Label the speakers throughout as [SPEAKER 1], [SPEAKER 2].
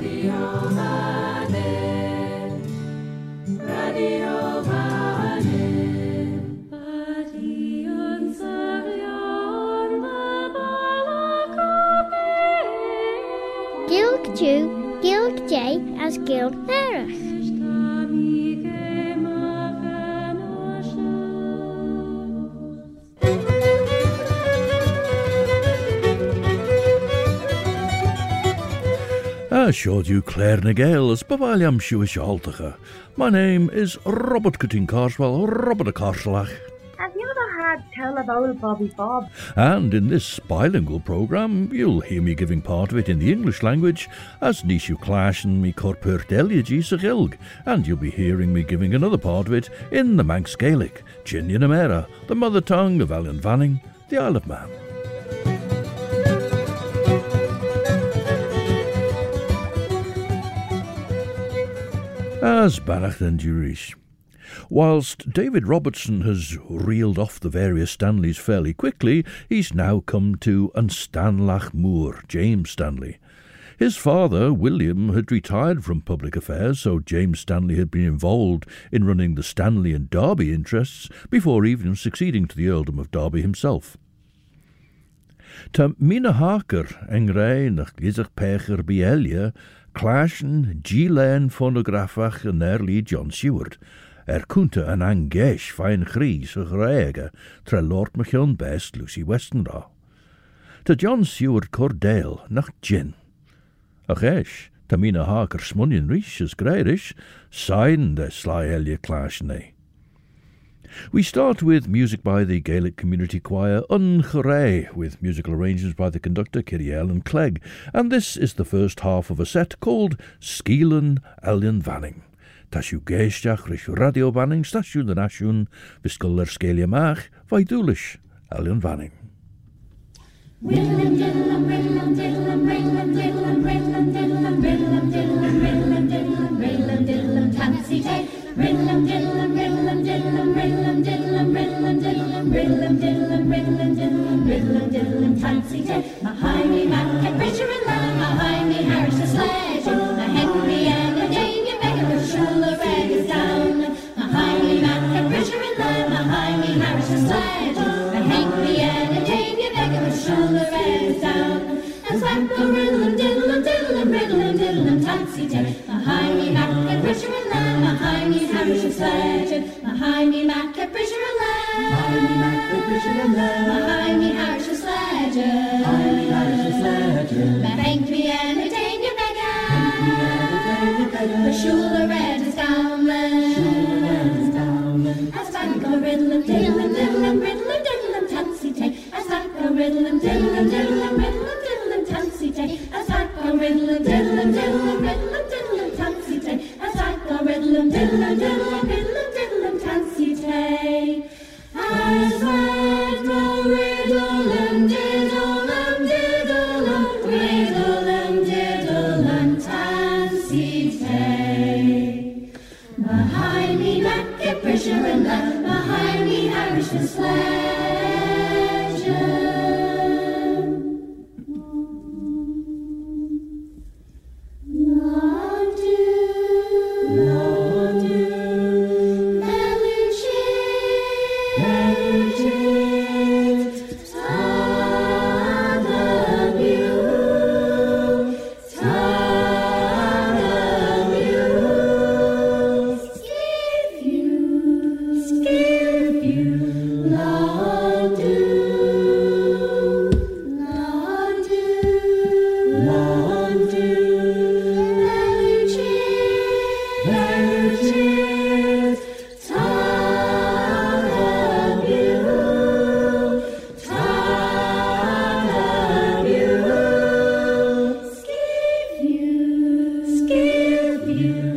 [SPEAKER 1] Gilg Jew, Gilg J as Gilg Merach.
[SPEAKER 2] you Claare ny Gael as bavaliam siúis My name is Robert Corteen Carswell, Robert a Carslach.
[SPEAKER 3] Have you ever had tell old Bobby Bob?
[SPEAKER 2] And in this bilingual programme, you'll hear me giving part of it in the English language as Nishu Clashen mi corpur deliagi and you'll be hearing me giving another part of it in the Manx Gaelic, Chinian Amera, the mother tongue of Ellan Vannin, the Isle of Man. As Banach and Jurish. Whilst David Robertson has reeled off the various Stanleys fairly quickly, he's now come to Yn Stanlagh Mooar, James Stanley. His father, William, had retired from public affairs, so James Stanley had been involved in running the Stanley and Derby interests before even succeeding to the earldom of Derby himself. Ta mina haker engrij nach glizig pecher bielje, clashen gilen fonografach en erli John Seward, er kunte an angesh fijn grijs a tre Lord Machion best Lucy Westenra. Ta John Seward cordel nach gin. Agesh, ta mina haker riech riches greirish, sein de sly elje clashen We start with music by the Gaelic Community Choir Un Choraa, with musical arrangements by the conductor Kiriel and Clegg, and this is the first half of a set called Skeealyn Ellan Vannin. Tashu géisteach rish radio banning stasiwn yn asiwn, visgol er sgelia mach, vaidúlish Elian Vanning. Riddlem diddlem riddlem diddlem riddlem diddlem riddlem diddlem riddlem diddlem riddlem diddlem riddlem diddlem tansy tay riddlem diddlem riddlem diddlem riddlem diddlem riddlem diddlem riddlem diddlem tansy tay behind me Mac and Bridger and Lamb behind me Harris the sledge. A Henry and a Davy Beckham with Shula Red is down. Behind me Mac and Bridger and Lamb behind me Harris the sledge. A Henry and a Davy Beckham with Shula Red is down. And slap the riddlem diddlem diddlem riddlem diddlem tansy tay behind me Mac and Bridger and Lamb behind me Harris the sledge behind me Mac and Bridger and Lamb behind me Mac and Bridger and Lamb behind me Harris the sledge behind me Harris the sledge Thank me and a day you beggar The shula red is down As a riddlem diddlem diddlem riddlem diddlem tansy tay As a riddlem diddlem diddlem you.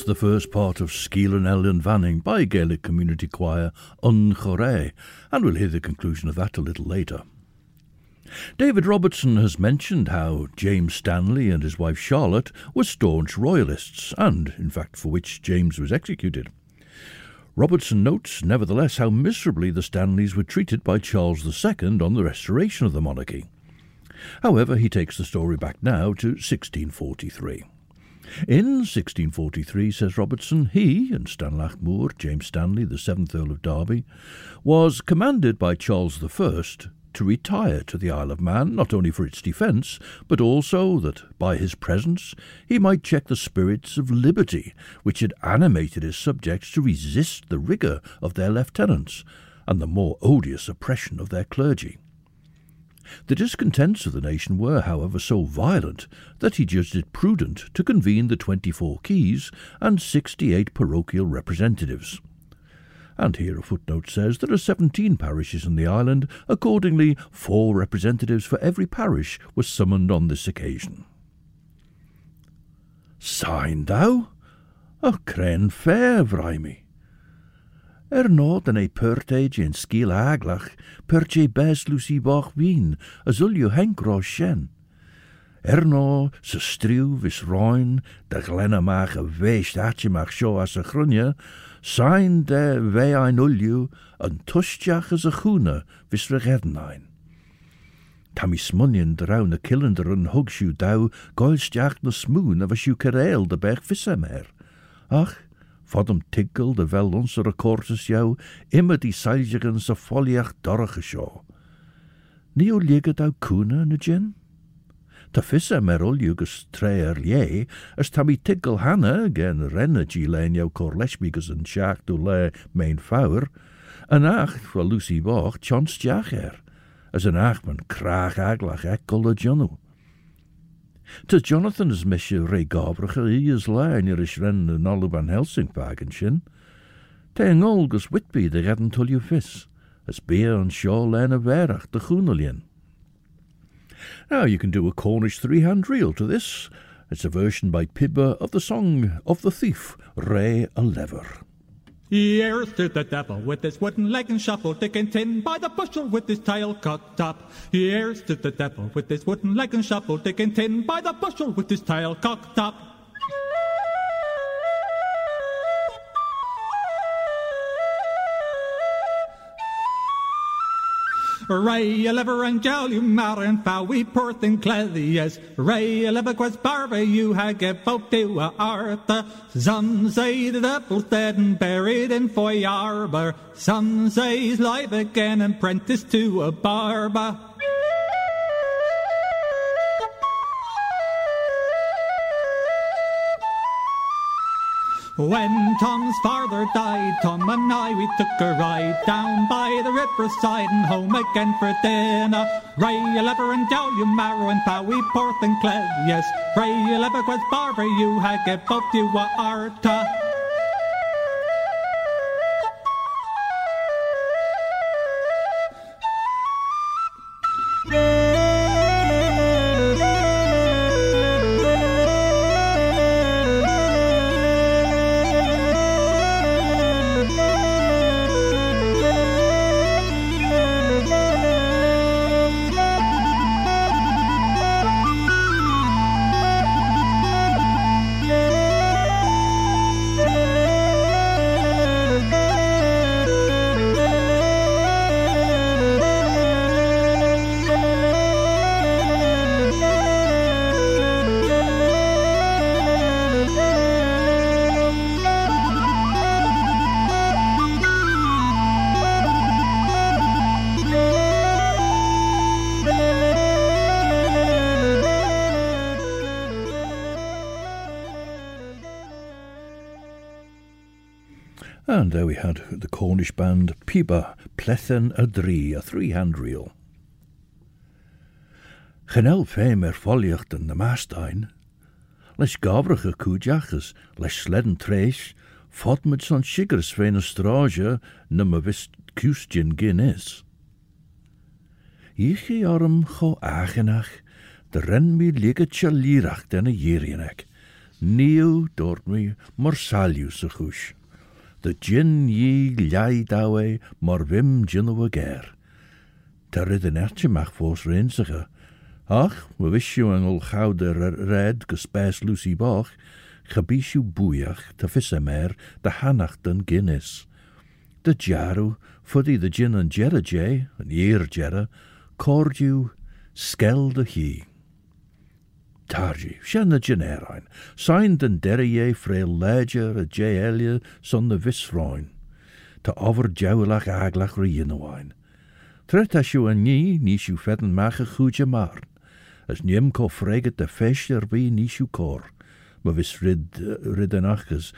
[SPEAKER 2] That's the first part of Skeealyn Ellan Vannin by Gaelic Community Choir Un Choraa, and we'll hear the conclusion of that a little later. David Robertson has mentioned how James Stanley and his wife Charlotte were staunch royalists, and, in fact, for which James was executed. Robertson notes, nevertheless, how miserably the Stanleys were treated by Charles II on the restoration of the monarchy. However, he takes the story back now to 1643. In 1643, says Robertson, he and Stanlagh Mooar, James Stanley, the seventh Earl of Derby, was commanded by Charles I to retire to the Isle of Man, not only for its defence, but also that by his presence he might check the spirits of liberty which had animated his subjects to resist the rigour of their lieutenants and the more odious oppression of their clergy. The discontents of the nation were, however, so violent that he judged it prudent to convene the twenty four keys and sixty eight parochial representatives. And here a footnote says there are seventeen parishes in the island, accordingly, four representatives for every parish were summoned on this occasion. Sign thou? A cren fair, Vrimy. Er nod yn ei in skiel sgil aglach, perche bes lucy boch wien, a zulju henkro shen. Erno se struw is roin, de glennemach a weest mach sjo as a grunje, zijn de wei ein en as a groene vis regedenein. Tammy smunjen draune kilender you hugsju dau, goilstjach na smoon of a sju kereel de berg vissemer. Ach, Vadum tinkelde wel onze recordes jou, immer die seiligen sa foliach dorige Nieuw Níu ligget á kuna nu gin? Ta fissa merol jugus treer lje, as tam i hanne gen rennergy leen jou korlesmigus en sjaak du le mijn faur. en acht voor Lucy Boch chans jager, as een achtman kraag aglach ekkel de jonnu. Tá Jonathan is meisi ré gábracha í is lein ar is ren na nolú an Helsingpagan sin. Tá an ggógus Whitby de gadan tuliú fis, as bí and seo len a bherach de chúnalíon. Now you can do a Cornish three-hand reel to this. It's a version by Pyba of the song of the thief, Ray a Lever.
[SPEAKER 4] Here's to the devil with his wooden leg and shuffle, digging tin by the bushel with his tail cut up. Here's to the devil with his wooden leg and shuffle, digging tin by the bushel with his tail cocked up. Ray a lever and jowl you mar and foul we port and cledias. Ray a lever quas barba you ha get folk to a artha. Some say the apple's dead and buried in Foy Arbor. Some say he's live again and apprenticed to a barber. When Tom's father died, Tom and I we took a ride down by the riverside and home again for dinner. Ray lever and you marrow and Powie Porth and Cled, yes. Ray lever was barber you had both you were arta.
[SPEAKER 2] we had the Cornish band Piba Plethen Adri, a three-hand reel. Genel féim ar foliocht an Les mástein, leis gabbracha cúdeachas leis sledan treis, fodmid son sigars féin na stráise na ma vis is. Ichi arm cho agenach, de ren mi ligget se den a dhéirionach, níl dort mi. the gin ye liai dawe mor fym gyn o ger. Tyrydd yn erti mach fos rhain. Ach, mae fysiw yng ngwlchawd yr red gysbes Lucy Boch, chybisiw bwyach ta ffisemer da hanach dyn Guinness. Dy jarw, ffyddi dy gin yn gera je, yn i'r gera, cordiw, sgel dy hig. Targi, the generain, signed den derrier frail ledger a J. Elia son the visroin, ta over jowlach aglach rienowain. Tret as an ni, nis you fedden mache as niem ko freget de fesh er bi nis kor. Ma vis rid, rid en achas,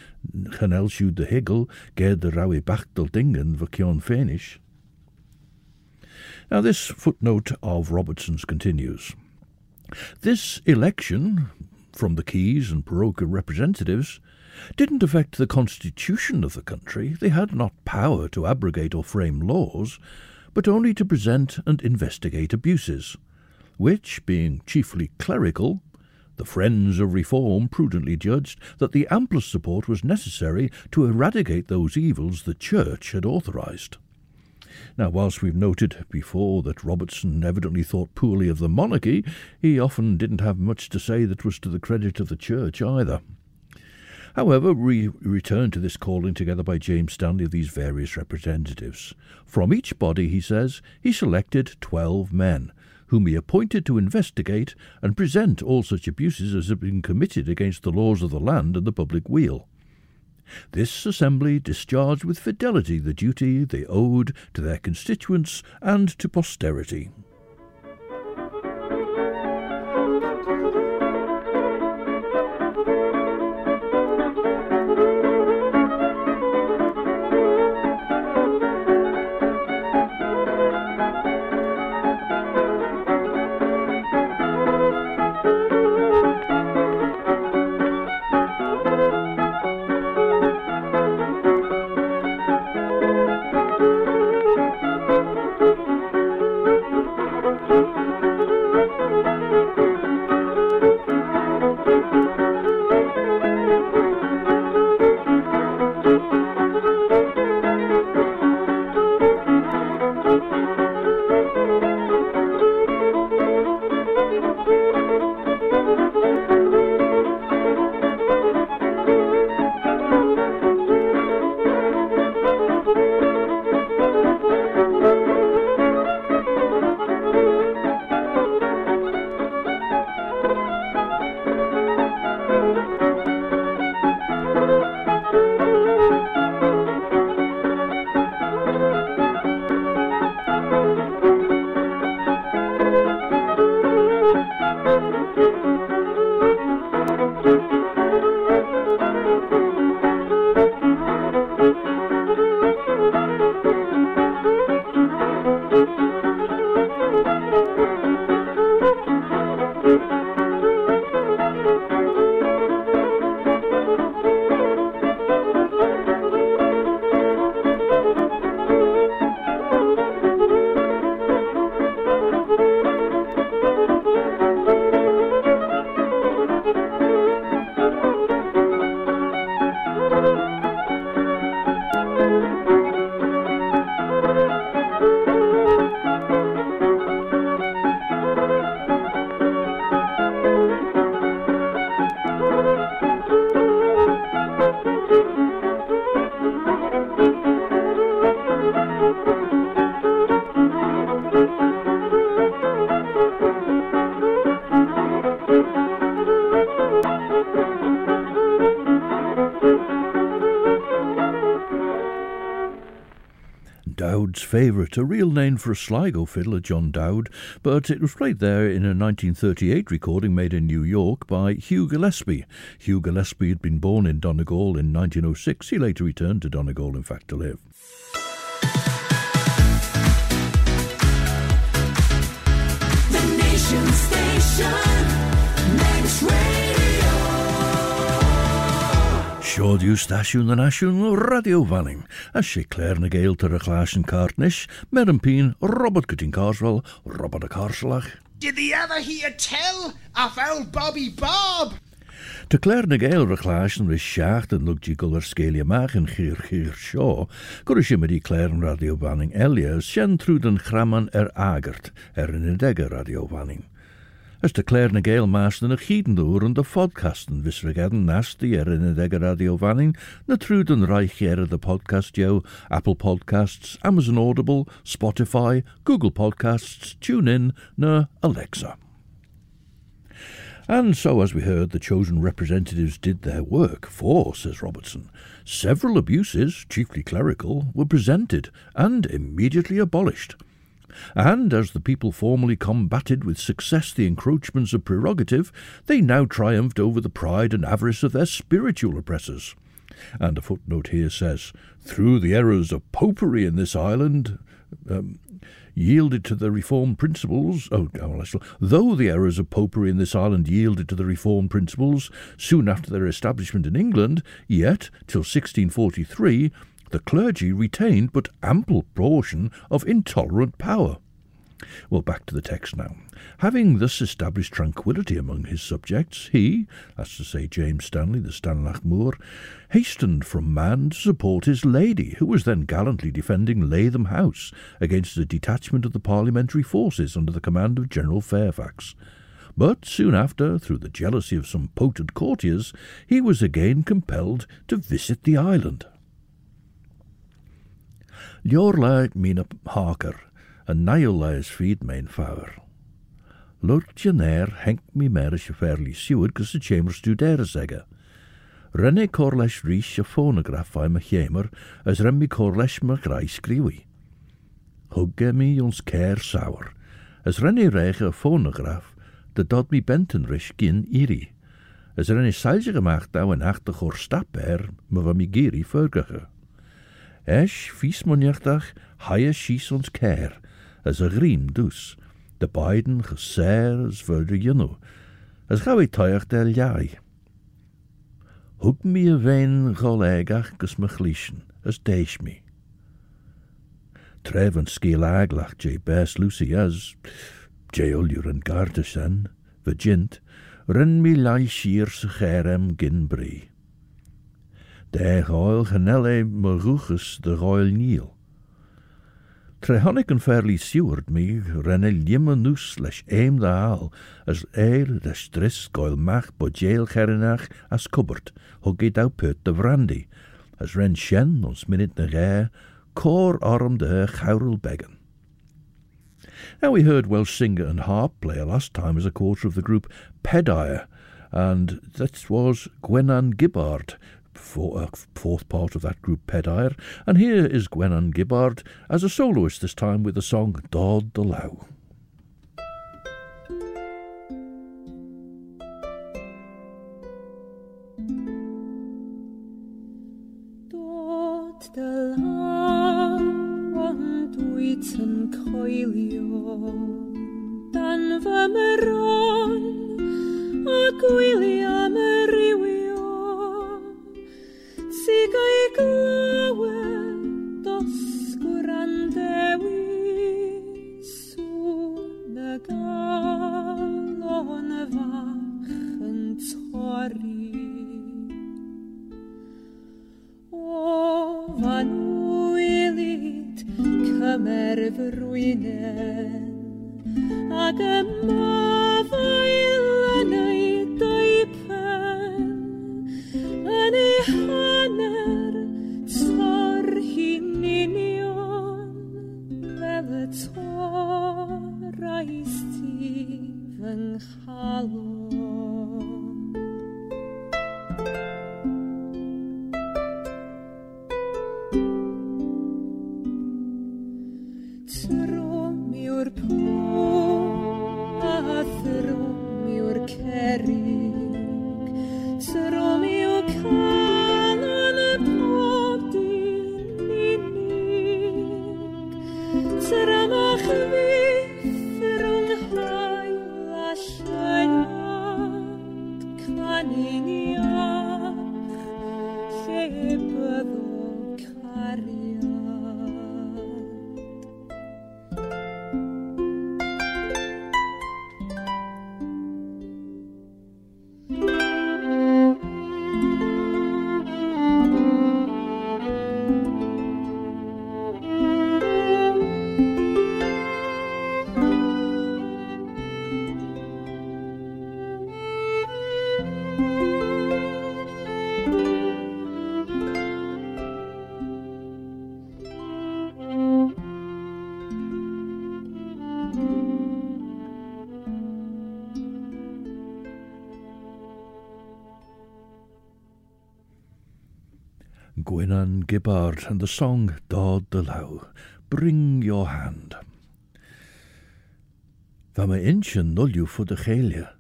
[SPEAKER 2] chanel siw de higel, ged de rawi bachtel dingen, vakion finish. Now, this footnote of Robertson's continues. This election, from the Keys and Paroka representatives, didn't affect the constitution of the country. They had not power to abrogate or frame laws, but only to present and investigate abuses, which, being chiefly clerical, the friends of reform prudently judged that the amplest support was necessary to eradicate those evils the Church had authorized. Now, whilst we've noted before that Robertson evidently thought poorly of the monarchy, he often didn't have much to say that was to the credit of the Church either. However, we return to this calling together by James Stanley of these various representatives. From each body, he says, he selected twelve men, whom he appointed to investigate and present all such abuses as had been committed against the laws of the land and the public weal. This assembly discharged with fidelity the duty they owed to their constituents and to posterity. Dowd's favourite, a real name for a Sligo fiddler, John Dowd, but it was played there in a 1938 recording made in New York by Hugh Gillespie. Hugh Gillespie had been born in Donegal in 1906. He later returned to Donegal, in fact, to live.
[SPEAKER 5] The Nation Station, Radio.
[SPEAKER 2] Siodiw stasiwn na nasiwn Radio Fanning, a sé Claare ny Gael tar a chlas yn cartnish, mer yn pin Robert Corteen Carswell, Robert a Carslach.
[SPEAKER 6] Did the ever hear tell of old Bobby Bob?
[SPEAKER 2] Te clair na gael rechlaasn ris seacht an lugdí go ar scélia maach an chir chir seo, go is simmer í clair an radiobanning Elias sin trúd an chraman ar agart ar. As de clair na gael maasden a chidendoer an de podcasten vis regaden nasti er in indege radiobanning na trúd an reichére de podcast jou, Apple Podcasts, Amazon Audible, Spotify, Google Podcasts, TuneIn na Alexa. And so, as we heard, the chosen representatives did their work, for, says Robertson, several abuses, chiefly clerical, were presented and immediately abolished. And as the people formerly combated with success the encroachments of prerogative, they now triumphed over the pride and avarice of their spiritual oppressors. And a footnote here says, through the errors of popery in this island, um, yielded to the reformed principles. Oh, well, though the errors of popery in this island yielded to the reformed principles soon after their establishment in England, yet till 1643 the clergy retained but ample portion of intolerant power. Well, back to the text now. Having thus established tranquillity among his subjects, he, that's to say James Stanley, the Stanlagh Mooar, hastened from Man to support his lady, who was then gallantly defending Lathom House against a detachment of the parliamentary forces under the command of General Fairfax. But soon after, through the jealousy of some potent courtiers, he was again compelled to visit the island. Ljor leidt mine haker, en nijl is feed mijn vader. Lortje neer meer als je verlie siwyd gys de chamber studera zeggen. Renne corlesh rhys y phonograph a'i my chamber, as remmi korles me grai sgriwi. Hugge mi ons keer sauer, as renne rege y phonograph, dat dod mi benten rhys iri. As renne sailsig gemaakt aw een hachtach o'r stap er, my van giri fyrgacha. Esch vies monjachtach haie schies ons keer, as a green dus. De beiden gesers verde jinno, as gawe tuig der jai. Hug mir wein gollegach gus me glischen, as deich mi. Treven skiel aglach je best Lucy as, je en gardesan, virgint, ren mi lai schier se gerem gin brie. De roil genelle me ruches de roil niel. Tre honnig an fairly siward mi renne limme nus leis eim da haal, as eir de stris goil mach bo jail cherinach as cupboard, ho geit au put de brandy, as ren shen ons minute na cor arm de chaurel beggen. Now we heard Welsh singer and harp player last time as a quarter of the group Pedire, and that was Gwenan Gibbard, for, uh, fourth part of that group Pedair, and here is Gwenan Gibbard as a soloist this time with the song Dod
[SPEAKER 7] dy Law. Yn coelio dan fy myron a rywio Sig Sigai glywed dosgwr andewi sŵn y galon y fach yn torri. O fan wylid cymer frwynen ac y maddau
[SPEAKER 2] Gwynan Gibbard and the song Dod the Low, Bring Your Hand. Van my inchen nulju voor de geelje,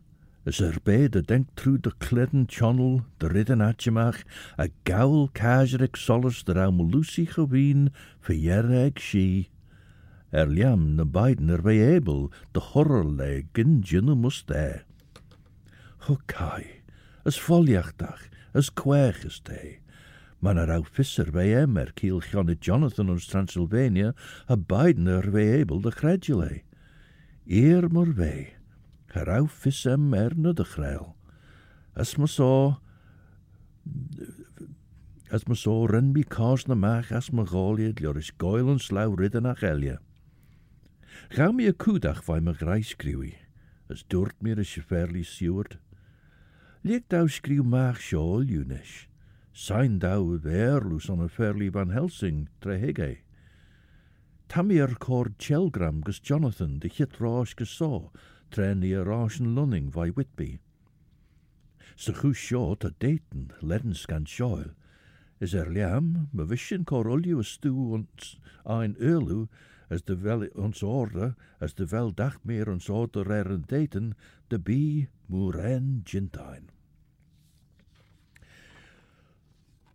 [SPEAKER 2] is er bij de denk true de kleden channel, de ridden atjemach, a gaul kajerik solis de raum Lucy gewien, verjerreg she. Er liam na beiden er bij able, de horror leg in jinne moest daar. Ho kai, as kweeg is they. Mae yna'r awffus ar fe em er cil Sionyd Jonathan o'r Transylvania a Biden na ar fe eibl dy chredulei. Ir mor fe, yr awffus em er na dychreol. As ma so, as ma so ryn bi cos na mach as ma goliad lioris goel yn slaw rydyn ach elia. Gaw mi y cwdach fai ma grais griwi, as dwrt mi'r ysferli siwrt. Lieg daw sgriw mach siol, Eunice. Sein dou verlus on a ferli van Helsing trehege. Tamir cord Chelgram gus Jonathan de hit rosh gus so, tre ni a lunning vai Whitby. Sa chw short a Dayton, ledden scan shoil, is er liam, me vishin cor stu ons ein as de vel ons orde, as de vel dach meer ons orde Dayton, de bi muren gintine.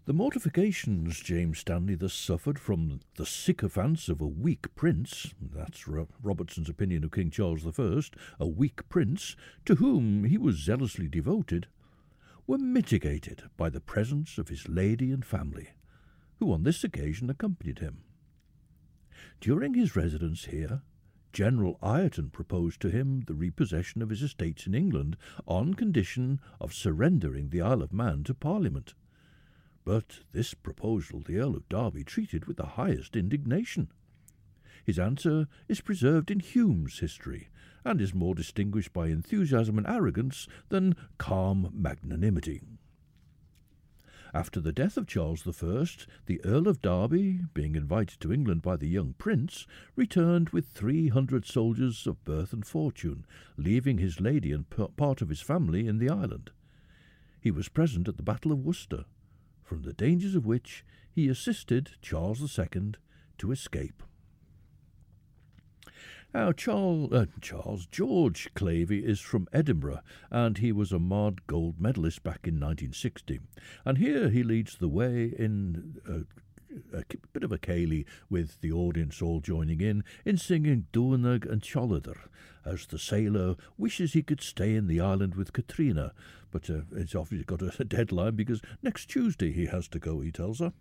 [SPEAKER 2] The mortifications James Stanley thus suffered from the sycophants of a weak prince, that's Ro- Robertson's opinion of King Charles I, a weak prince, to whom he was zealously devoted, were mitigated by the presence of his lady and family, who on this occasion accompanied him. During his residence here, General Ireton proposed to him the repossession of his estates in England on condition of surrendering the Isle of Man to Parliament. But this proposal the Earl of Derby treated with the highest indignation. His answer is preserved in Hume's history, and is more distinguished by enthusiasm and arrogance than calm magnanimity. After the death of Charles I, the Earl of Derby, being invited to England by the young prince, returned with three hundred soldiers of birth and fortune, leaving his lady and part of his family in the island. He was present at the Battle of Worcester, from the dangers of which he assisted Charles II to escape. Now, Charles, uh, Charles George Clavey is from Edinburgh, and he was a Mòd Gold medalist back in 1960. And here he leads the way in a, a bit of a ceilidh with the audience all joining in, in singing Duanag an t-Seoladair, as the sailor wishes he could stay in the island with Katrina, but uh, it's obviously got a deadline because next Tuesday he has to go, he tells her.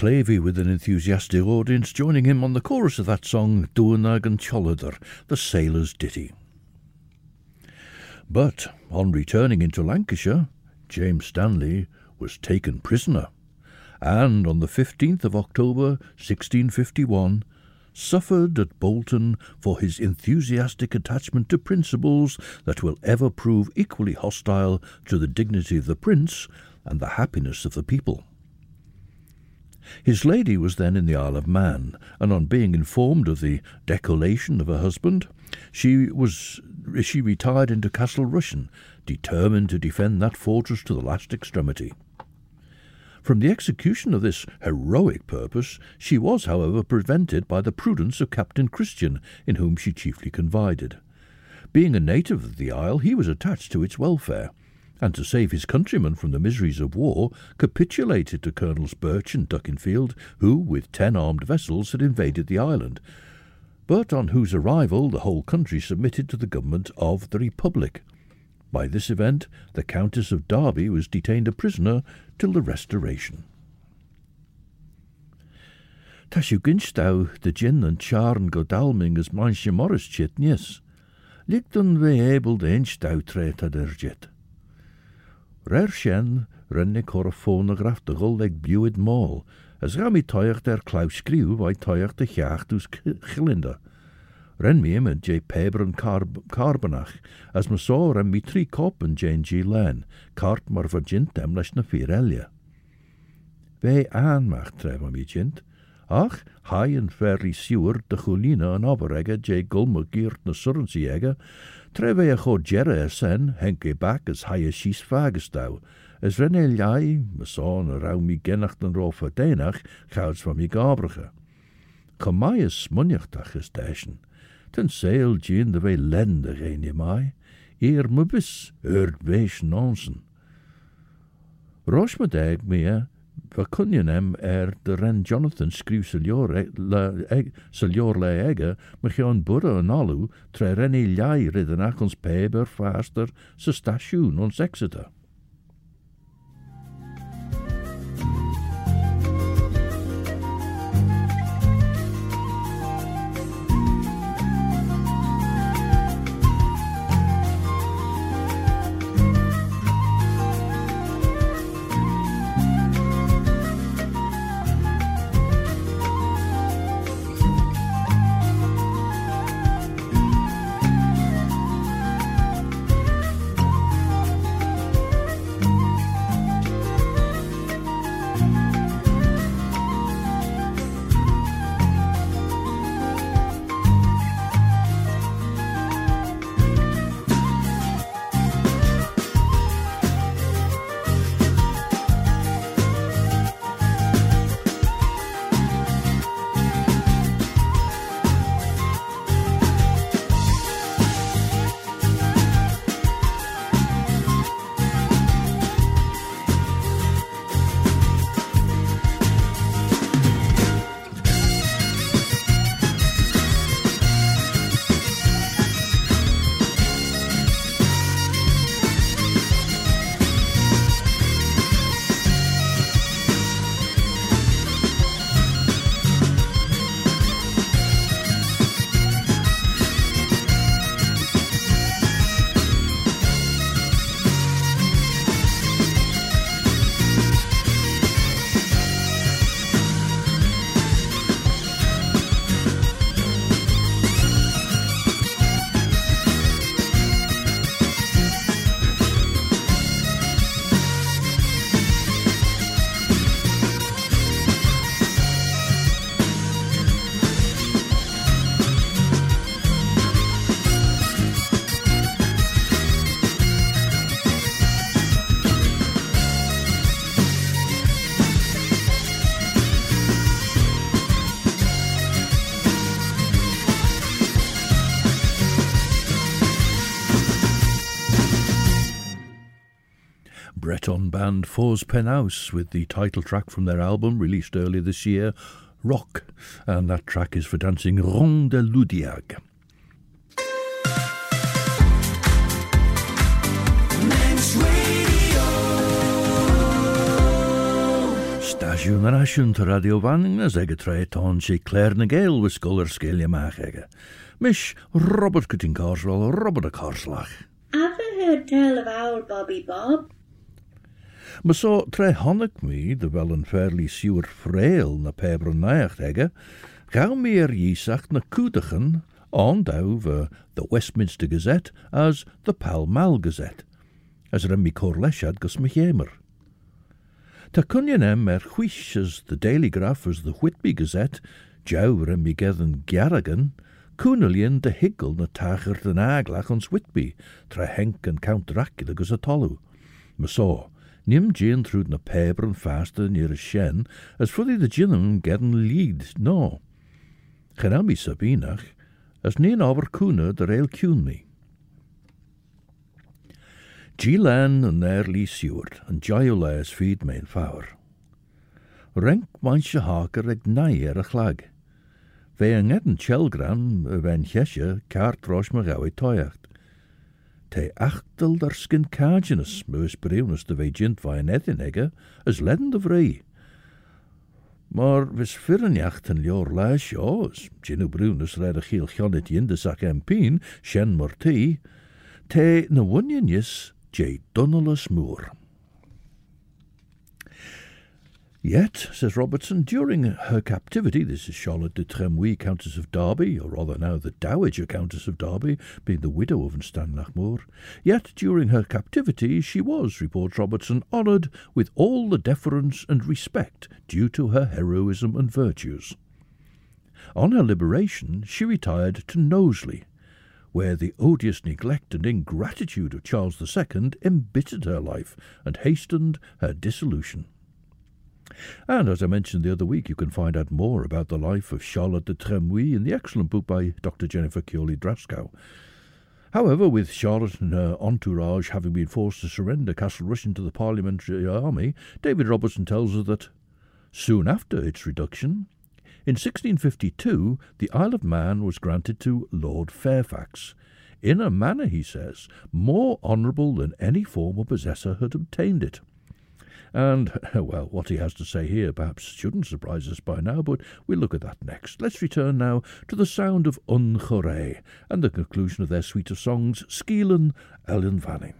[SPEAKER 2] Clavey with an enthusiastic audience joining him on the chorus of that song, Duanag an t-Seoladair, the sailor's ditty. But on returning into Lancashire, James Stanley was taken prisoner, and on the 15th of October 1651 suffered at Bolton for his enthusiastic attachment to principles that will ever prove equally hostile to the dignity of the prince and the happiness of the people. His lady was then in the Isle of Man, and on being informed of the decollation of her husband, she was she retired into Castle Rushen, determined to defend that fortress to the last extremity. From the execution of this heroic purpose, she was, however, prevented by the prudence of Captain Christian, in whom she chiefly confided. Being a native of the isle, he was attached to its welfare, and to save his countrymen from the miseries of war, capitulated to Colonels Birch and Duckenfield, who, with ten armed vessels, had invaded the island, but on whose arrival the whole country submitted to the government of the Republic. By this event, the Countess of Derby was detained a prisoner till the Restoration. Tá siú ginstá de gin an charn go dalming as man se morris chit tréta der jet. Rerchen renne chor fónagraf de go ag buúid as ra mí der ar chláscríú bhaid toiocht a cheacht ús chilinda. Ren mi imid dé carb carbonach, as me só an mí cop copan Jane G. Len, cart mar virgintem leis na fí eile. an mach tref am jint, ach haien ferri siúr de cholína an aberige dé jay gírt na surrensiige Treveacho jeres en henke bacchus haiashis fagestau, as rene liai, mason raumi genacht en rofa denach, gouds van mi gabrige. Comaius munjachtach is dashen, ten sail gin de we lende rene mai, eer mubis, hört wees nonsen. Rosh me dag meer, we kunnen hem er de ren Jonathan schreef selior le ege, me gaan burre en alu, tre ren e liai ridden peber faster, se ons Exeter. Forzh Penaos with the title track from their album released earlier this year, Roc, and that track is for dancing Ronds de Loudeac.
[SPEAKER 5] Manx Radio.
[SPEAKER 2] Asisiún an asisiún tá radiohaingnas ag tréitán sé léir na ggéal was scoir scéile meach aige. Mis Robert Corteen Carswell Robert a cáslach.
[SPEAKER 8] Ever heard tell of old Bobby Bob?
[SPEAKER 2] Ma so tre honnig mi, de wel een fairly siwer frail na pebron naiacht hegge, gauw meer jiesacht na koedigen, on over the Westminster Gazette as the Pall Mall Gazette, as rem mi corlesiad gos mi hemer. Ta cunion em er chwish as the Daily Graph as the Whitby Gazette, jau rem mi gedden Garrigan, cwnilion de higl na tachar den aglach ons Whitby, tra henk yn Count Dracula gos a tolw. Myso, Nim Jane through na paper and faster near a shen, as fully the ginum getting lead, no. Genami Sabinach, as neen aber kuna the rail cune me. Gilan yn er lí siwrt yn joio leis fyd mewn ffawr. Renk mae'n sy hagar ag ar y chlag. Fe ynged yn chelgram y fe'n llesia cart roes mae gawi toiach. te achtel der skin carginus meus breunis de vegint vai nethinegge, is leden de vrij. Maar vis en jor laas jaas, genu red redde giel gannet in de zak en pijn, shen morti, te ne wunjenjes, j dunnelus moer. Yet, says Robertson, during her captivity, this is Charlotte de Tremouille, Countess of Derby, or rather now the Dowager Countess of Derby, being the widow of Stanlagh Mooar, yet during her captivity she was, reports Robertson, honoured with all the deference and respect due to her heroism and virtues. On her liberation, she retired to Knowsley, where the odious neglect and ingratitude of Charles II embittered her life and hastened her dissolution. And as I mentioned the other week, you can find out more about the life of Charlotte de Tremouille in the excellent book by Dr. Jennifer Kewley Draskau. However, with Charlotte and her entourage having been forced to surrender Castle Rushen to the Parliamentary Army, David Robertson tells us that soon after its reduction, in 1652, the Isle of Man was granted to Lord Fairfax, in a manner, he says, more honourable than any former possessor had obtained it. And, well, what he has to say here perhaps shouldn't surprise us by now, but we'll look at that next. Let's return now to the sound of Un Choraa and the conclusion of their suite of songs, Skeealyn Ellan Vannin.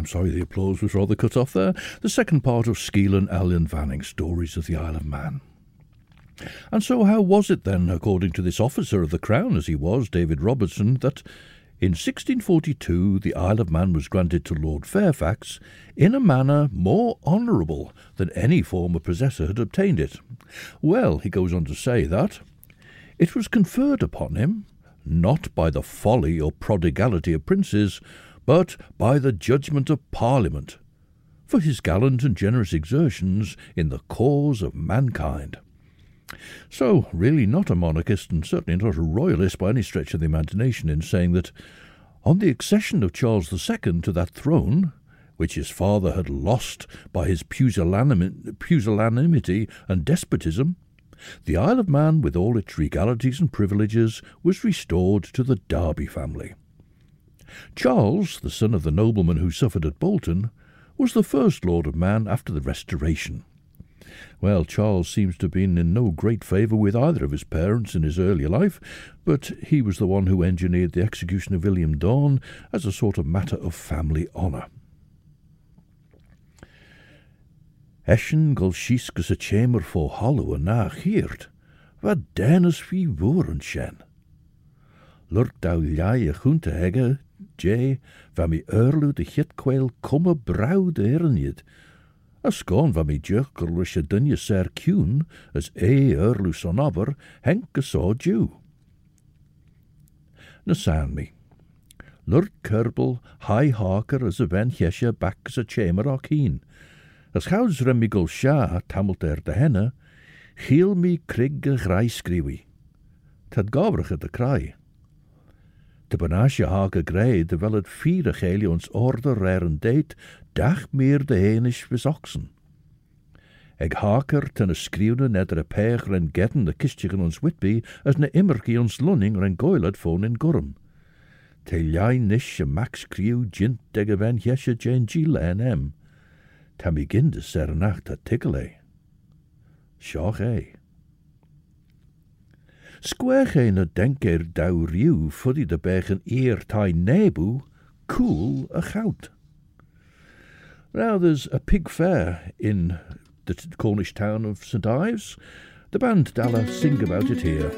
[SPEAKER 2] I'm sorry the applause was rather cut off there. The second part of Skeealyn Ellan Vannin, Stories of the Isle of Man. And so, how was it then, according to this officer of the Crown, as he was, David Robertson, that in 1642 the Isle of Man was granted to Lord Fairfax in a manner more honourable than any former possessor had obtained it? Well, he goes on to say that it was conferred upon him not by the folly or prodigality of princes, but by the judgment of Parliament, for his gallant and generous exertions in the cause of mankind. So, really not a monarchist and certainly not a royalist by any stretch of the imagination in saying that on the accession of Charles II to that throne, which his father had lost by his pusillanim- pusillanimity and despotism, the Isle of Man, with all its regalities and privileges, was restored to the Derby family. Charles, the son of the nobleman who suffered at Bolton, was the first Lord of Man after the Restoration. Well, Charles seems to have been in no great favour with either of his parents in his earlier life, but he was the one who engineered the execution of William Dhone as a sort of matter of family honour. Eschen gol schieskus a chamber fo hollow a nach hiert, wat dennis wie woeren shen. Lurt dau ljai a chunte hegge, J van mi urlu de hitquail komme brauw de hirniet. Ascon van mi jurkerlusje dunje ser kuhn, as e urlu sonaber, henke so jew. Nou, Nasanmi. Lord Kerbel, high haker, as a ven hesje back as a chamber keen. As houds remigol sha tammelt er de henne, heel mi krigge grijskriwi. Tad Gobrach de kraai. De banasje hake greide wel het vierde gele ons orde reren deed, dag meer de henisch vis. Eg haker ten a skriwne net a pech ren getten de kistjegen ons Whitby as ne immerki ons lunning ren goilet fon in gurm. Te ljai nisje max kriw jint deg ven jesje jen gile en em. Tam i gindes er nacht a tiggele. Sjach ei. É. Squech é na denkir er da riú fuddy de bechen eer tai nebu, cool a gout. Now there's a pig fair in the Cornish town of St Ives. The band Dalla sing about it here.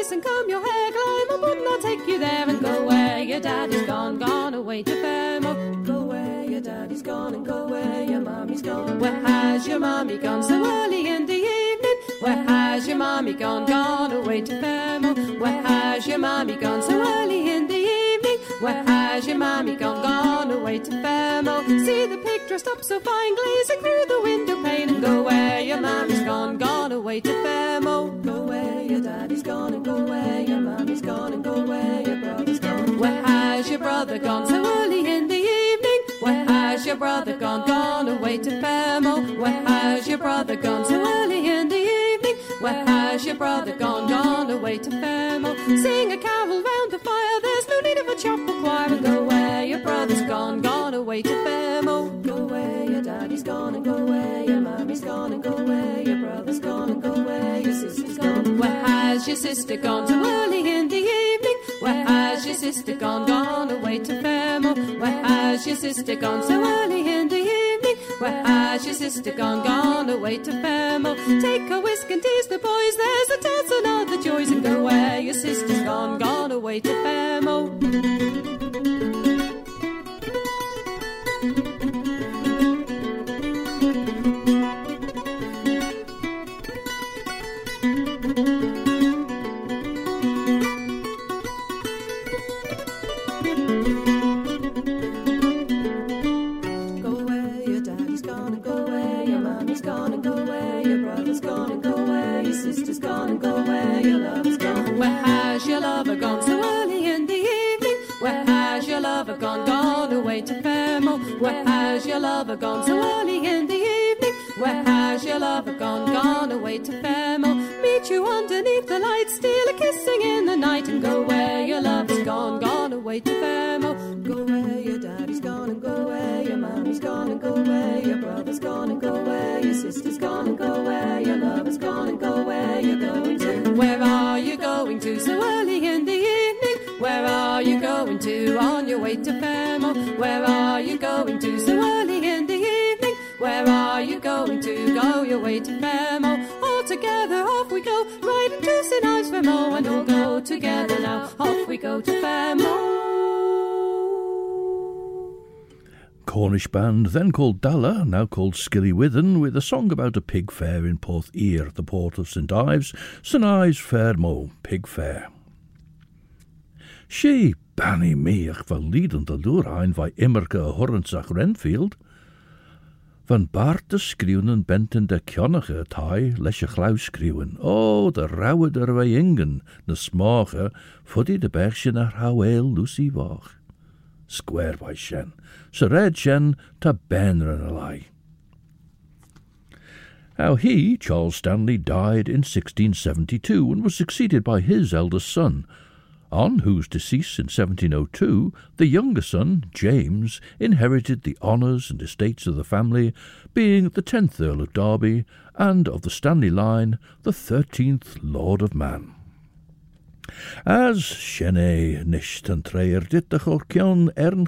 [SPEAKER 6] Face and comb your hair, climb a button, I'll take you there and go where your daddy's gone. Gone away to Fairmore. Go where your daddy's gone and go where your mommy's gone. Where has your mommy gone so early in the evening? Where has your mommy gone? Gone away to Fairmore. Where has your mommy gone so early in the evening? Where has your mommy gone? Gone away to Fairmore. See the dressed up so fine, glazing through the window pane. And go where your mommy's gone, gone away to Fairmore. Go where your daddy's gone, and go where your mommy's gone, and go where your brother's gone. Where has your brother gone so early in the evening? Where has your brother gone? Gone away to Fairmore. Where has your brother gone so early in the evening? Where has your brother gone? Gone away to Fairmore. Sing a carol round the fire. There's no need of a chapel choir. And go where your brother's gone. Gone away to Fairmore. Go where your brother's gone. Go where your sister's gone. Where has your sister gone so early in the evening? Where has your sister gone? Gone away to Fairmore. Where has your sister gone so early in the evening? Where has your sister gone? Gone away to Fairmore. Take a whisk and tease the boys. There's a dance and all the joys. And go where your sister's gone. Gone away to Fairmore. Your lover gone so early in the evening? Where has your lover gone? Gone away to Fairmore. Meet you underneath the lights, steal a kissing in the night and go where your love's gone. Gone away to Fairmore. Go where your daddy's gone and go where your mommy's gone and go where your brother's gone and go where your sister's gone and go where your lover's gone and go where you're going to. Where are you going to so early in the? Where are you going to on your way to Fairmore? Where are you going to so early in the evening? Where are you going to go your way to Fairmore? All together off we go, riding to St. Ives Fairmore, and all go together now. Off we go to Fairmore.
[SPEAKER 2] Cornish band, then called Dalla, now called Skilliwidden, with a song about a pig fair in Porth Ia, the port of St Ives, St Ives Fairmo, Pig Fair. She, banny me, ach verlieden de loerhain vai immerke horrensach Renfield. Van Bart de skriuwen bent in de kjonnige tai lesje. O, de rauwe der wij ingen, de smage, fuddy de bergje naar houweel Lucy waag. Square by shen, so red shen to benren alai. How he, Charles Stanley, died in 1672 and was succeeded by his eldest son, on whose decease in 1702 the younger son, James, inherited the honours and estates of the family, being the tenth Earl of Derby, and of the Stanley line, the thirteenth Lord of Man. As Shene nicht an treir dit de chorcion ern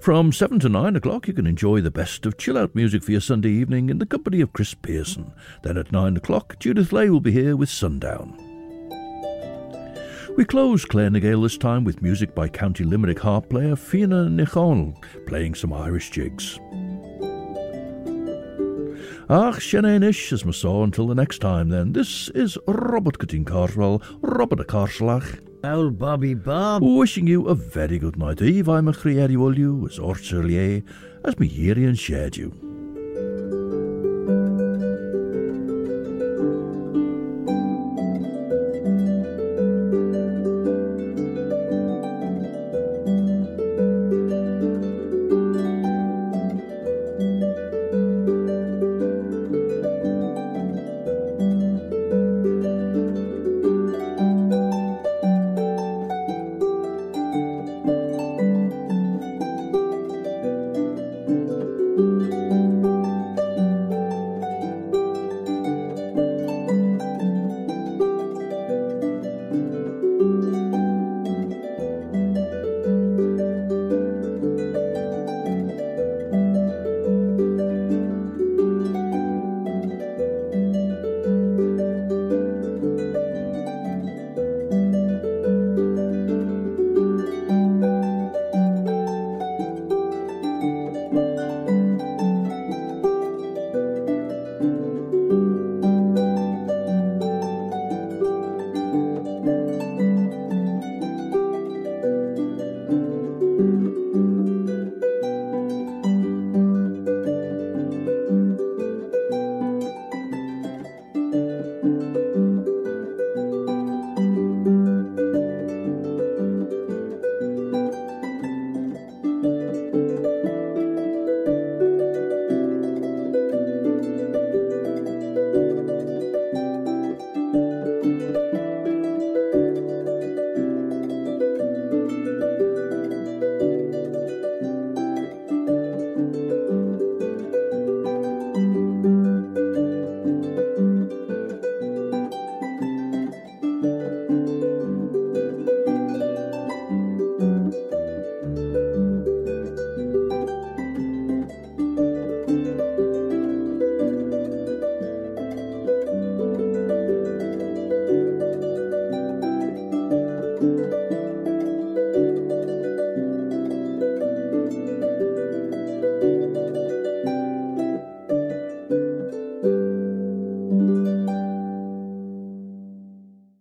[SPEAKER 2] From 7 to 9 o'clock, you can enjoy the best of chill out music for your Sunday evening in the company of Chris Pearson. Then at 9 o'clock, Judith Lay will be here with Sundown. We close Claare ny Gael this time with music by County Limerick harp player Fiana Ni Chonaill, playing some Irish jigs. Ach, Shenanish, as my saw until the next time then. This is Robert Corteen Carswell, Robert Carslach.
[SPEAKER 9] Old Bobby Bob.
[SPEAKER 2] Wishing you a very good night. Eve, I'm a Crieri you, as Orchelier, as me and shared you.